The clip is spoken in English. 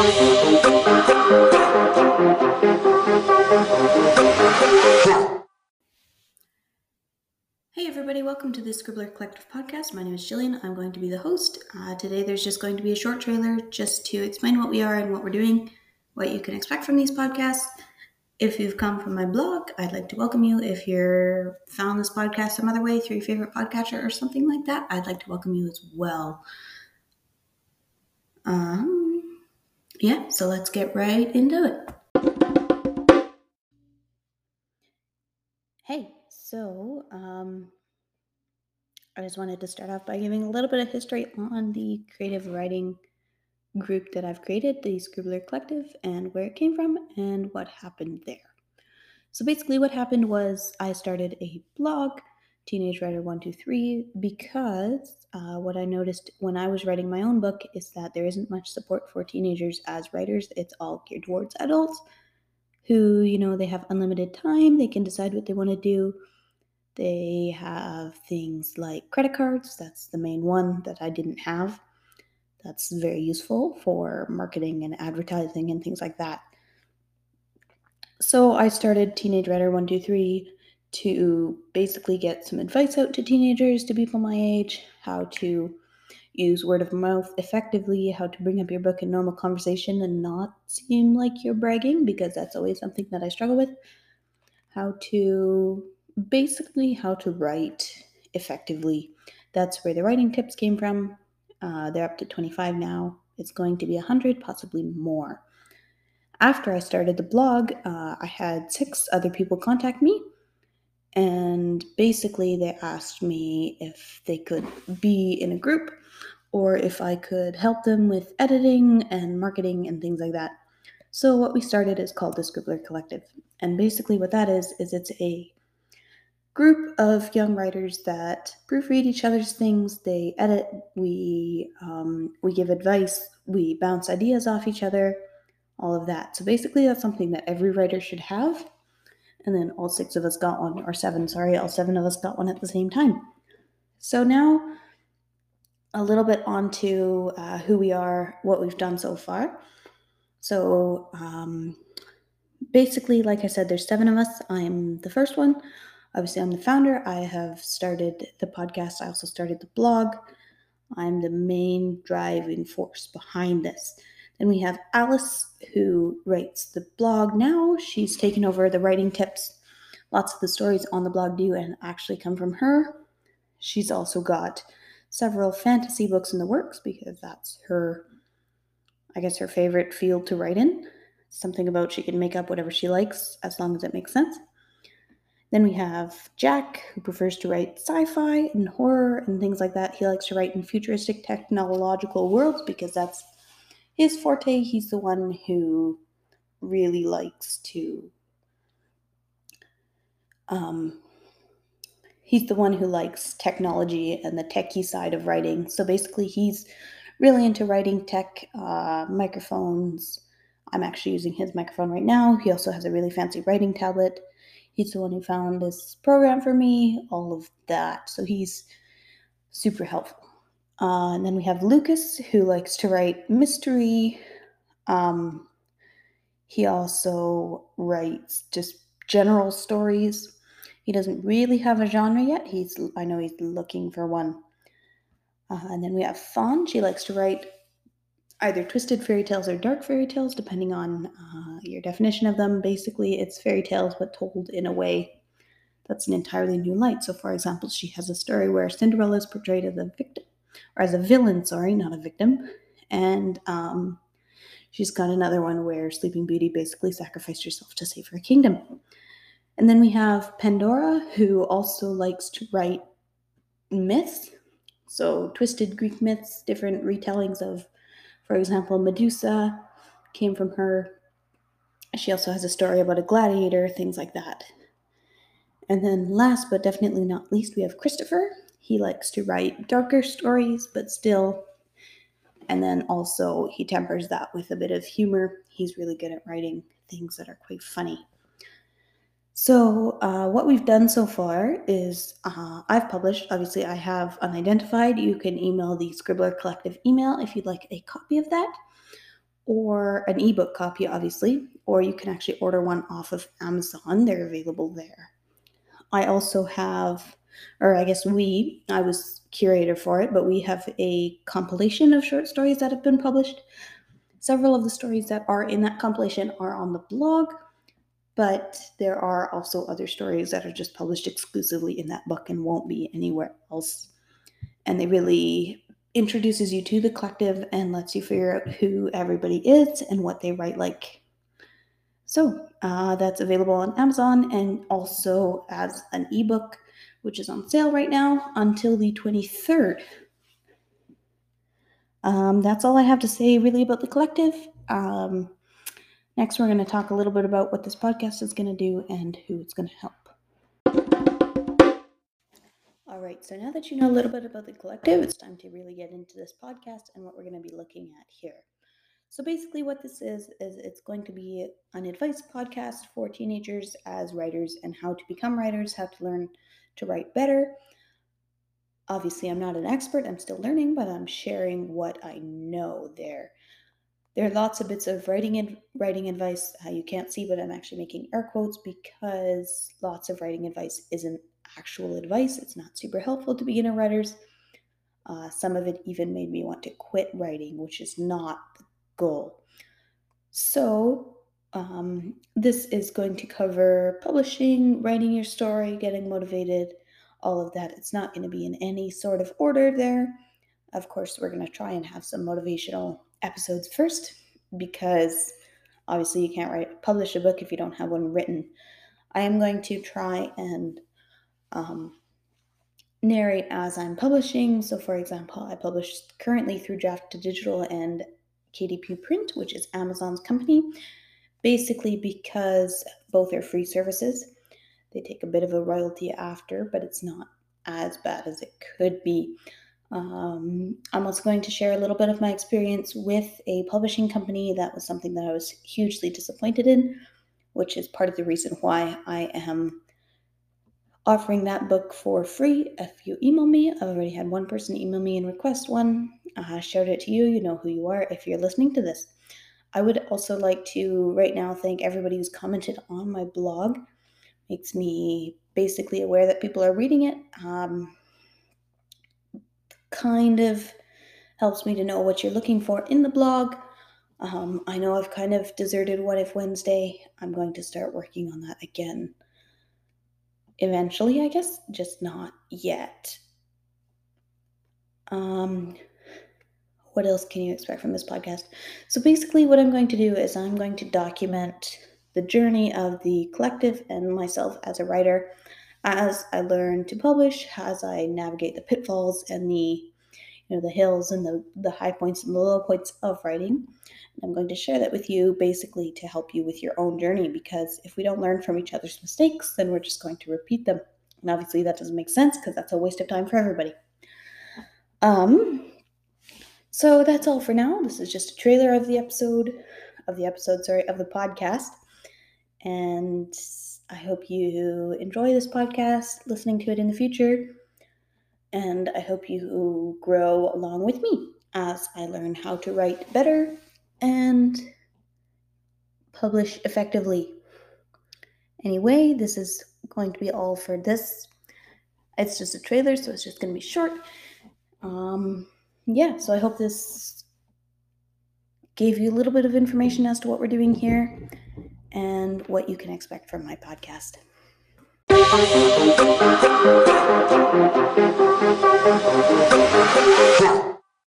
Hey everybody, welcome to the Scribbler Collective podcast. My name is Jillian. I'm going to be the host. Uh, today there's just going to be a short trailer just to explain what we are and what we're doing, what you can expect from these podcasts. If you've come from my blog, I'd like to welcome you. If you're found this podcast some other way through your favorite podcatcher or something like that, I'd like to welcome you as well. Um, yeah, so let's get right into it. Hey, so um, I just wanted to start off by giving a little bit of history on the creative writing group that I've created, the Scribbler Collective, and where it came from and what happened there. So basically, what happened was I started a blog, Teenage Writer 123, because uh, what I noticed when I was writing my own book is that there isn't much support for teenagers as writers. It's all geared towards adults who, you know, they have unlimited time, they can decide what they want to do. They have things like credit cards, that's the main one that I didn't have. That's very useful for marketing and advertising and things like that. So I started Teenage Writer 123 to basically get some advice out to teenagers, to people my age, how to use word of mouth effectively, how to bring up your book in normal conversation and not seem like you're bragging, because that's always something that I struggle with. How to basically how to write effectively. That's where the writing tips came from. Uh, they're up to 25 now. It's going to be 100, possibly more. After I started the blog, uh, I had six other people contact me and basically, they asked me if they could be in a group or if I could help them with editing and marketing and things like that. So, what we started is called the Scribbler Collective. And basically, what that is, is it's a group of young writers that proofread each other's things. They edit, we, um, we give advice, we bounce ideas off each other, all of that. So, basically, that's something that every writer should have and then all six of us got one, or seven, sorry, all seven of us got one at the same time. So now a little bit onto uh, who we are, what we've done so far. So um, basically, like I said, there's seven of us. I'm the first one. Obviously, I'm the founder. I have started the podcast. I also started the blog. I'm the main driving force behind this. Then we have Alice, who writes the blog now. She's taken over the writing tips. Lots of the stories on the blog do and actually come from her. She's also got several fantasy books in the works because that's her, I guess, her favorite field to write in. Something about she can make up whatever she likes as long as it makes sense. Then we have Jack, who prefers to write sci fi and horror and things like that. He likes to write in futuristic technological worlds because that's his forte. He's the one who really likes to. Um, he's the one who likes technology and the techie side of writing. So basically, he's really into writing tech, uh, microphones. I'm actually using his microphone right now. He also has a really fancy writing tablet. He's the one who found this program for me, all of that. So he's super helpful. Uh, and then we have Lucas, who likes to write mystery. Um, he also writes just general stories. He doesn't really have a genre yet. He's I know he's looking for one. Uh, and then we have Fawn. She likes to write either twisted fairy tales or dark fairy tales, depending on uh, your definition of them. Basically, it's fairy tales but told in a way that's an entirely new light. So, for example, she has a story where Cinderella is portrayed as a victim or as a villain, sorry, not a victim. And um, she's got another one where Sleeping Beauty basically sacrificed herself to save her kingdom. And then we have Pandora, who also likes to write myths. So, twisted Greek myths, different retellings of, for example, Medusa came from her. She also has a story about a gladiator, things like that. And then, last but definitely not least, we have Christopher, he likes to write darker stories, but still. And then also, he tempers that with a bit of humor. He's really good at writing things that are quite funny. So, uh, what we've done so far is uh, I've published, obviously, I have unidentified. You can email the Scribbler Collective email if you'd like a copy of that. or an ebook copy, obviously, or you can actually order one off of Amazon. They're available there. I also have, or I guess we, I was curator for it, but we have a compilation of short stories that have been published. Several of the stories that are in that compilation are on the blog, but there are also other stories that are just published exclusively in that book and won't be anywhere else. And they really introduces you to the collective and lets you figure out who everybody is and what they write like. So uh, that's available on Amazon and also as an ebook, which is on sale right now until the 23rd. Um, that's all I have to say really about the collective. Um, next, we're going to talk a little bit about what this podcast is going to do and who it's going to help. All right, so now that you know a little bit about the collective, it's time to really get into this podcast and what we're going to be looking at here. So, basically, what this is, is it's going to be an advice podcast for teenagers as writers and how to become writers, how to learn to write better. Obviously, I'm not an expert, I'm still learning, but I'm sharing what I know there. There are lots of bits of writing and writing advice uh, you can't see, but I'm actually making air quotes because lots of writing advice isn't actual advice. It's not super helpful to beginner writers. Uh, some of it even made me want to quit writing, which is not the goal. So, um, this is going to cover publishing, writing your story, getting motivated, all of that. It's not going to be in any sort of order there. Of course, we're going to try and have some motivational episodes first because obviously you can't write publish a book if you don't have one written. I am going to try and um, narrate as I'm publishing. So, for example, I publish currently through Draft to Digital and KDP Print, which is Amazon's company, basically because both are free services. They take a bit of a royalty after, but it's not as bad as it could be. Um, I'm also going to share a little bit of my experience with a publishing company. That was something that I was hugely disappointed in, which is part of the reason why I am offering that book for free if you email me. I've already had one person email me and request one. I shared it to you. You know who you are if you're listening to this. I would also like to right now thank everybody who's commented on my blog. Makes me basically aware that people are reading it. Um, kind of helps me to know what you're looking for in the blog. Um, I know I've kind of deserted What If Wednesday. I'm going to start working on that again eventually, I guess, just not yet. Um, what else can you expect from this podcast? So, basically, what I'm going to do is I'm going to document the journey of the collective and myself as a writer as I learn to publish, as I navigate the pitfalls and the you know the hills and the, the high points and the low points of writing. I'm going to share that with you basically to help you with your own journey because if we don't learn from each other's mistakes, then we're just going to repeat them. And obviously that doesn't make sense because that's a waste of time for everybody. Um so that's all for now. This is just a trailer of the episode of the episode, sorry, of the podcast. And I hope you enjoy this podcast, listening to it in the future. And I hope you grow along with me as I learn how to write better and publish effectively. Anyway, this is going to be all for this. It's just a trailer, so it's just going to be short. Um, yeah, so I hope this gave you a little bit of information as to what we're doing here and what you can expect from my podcast.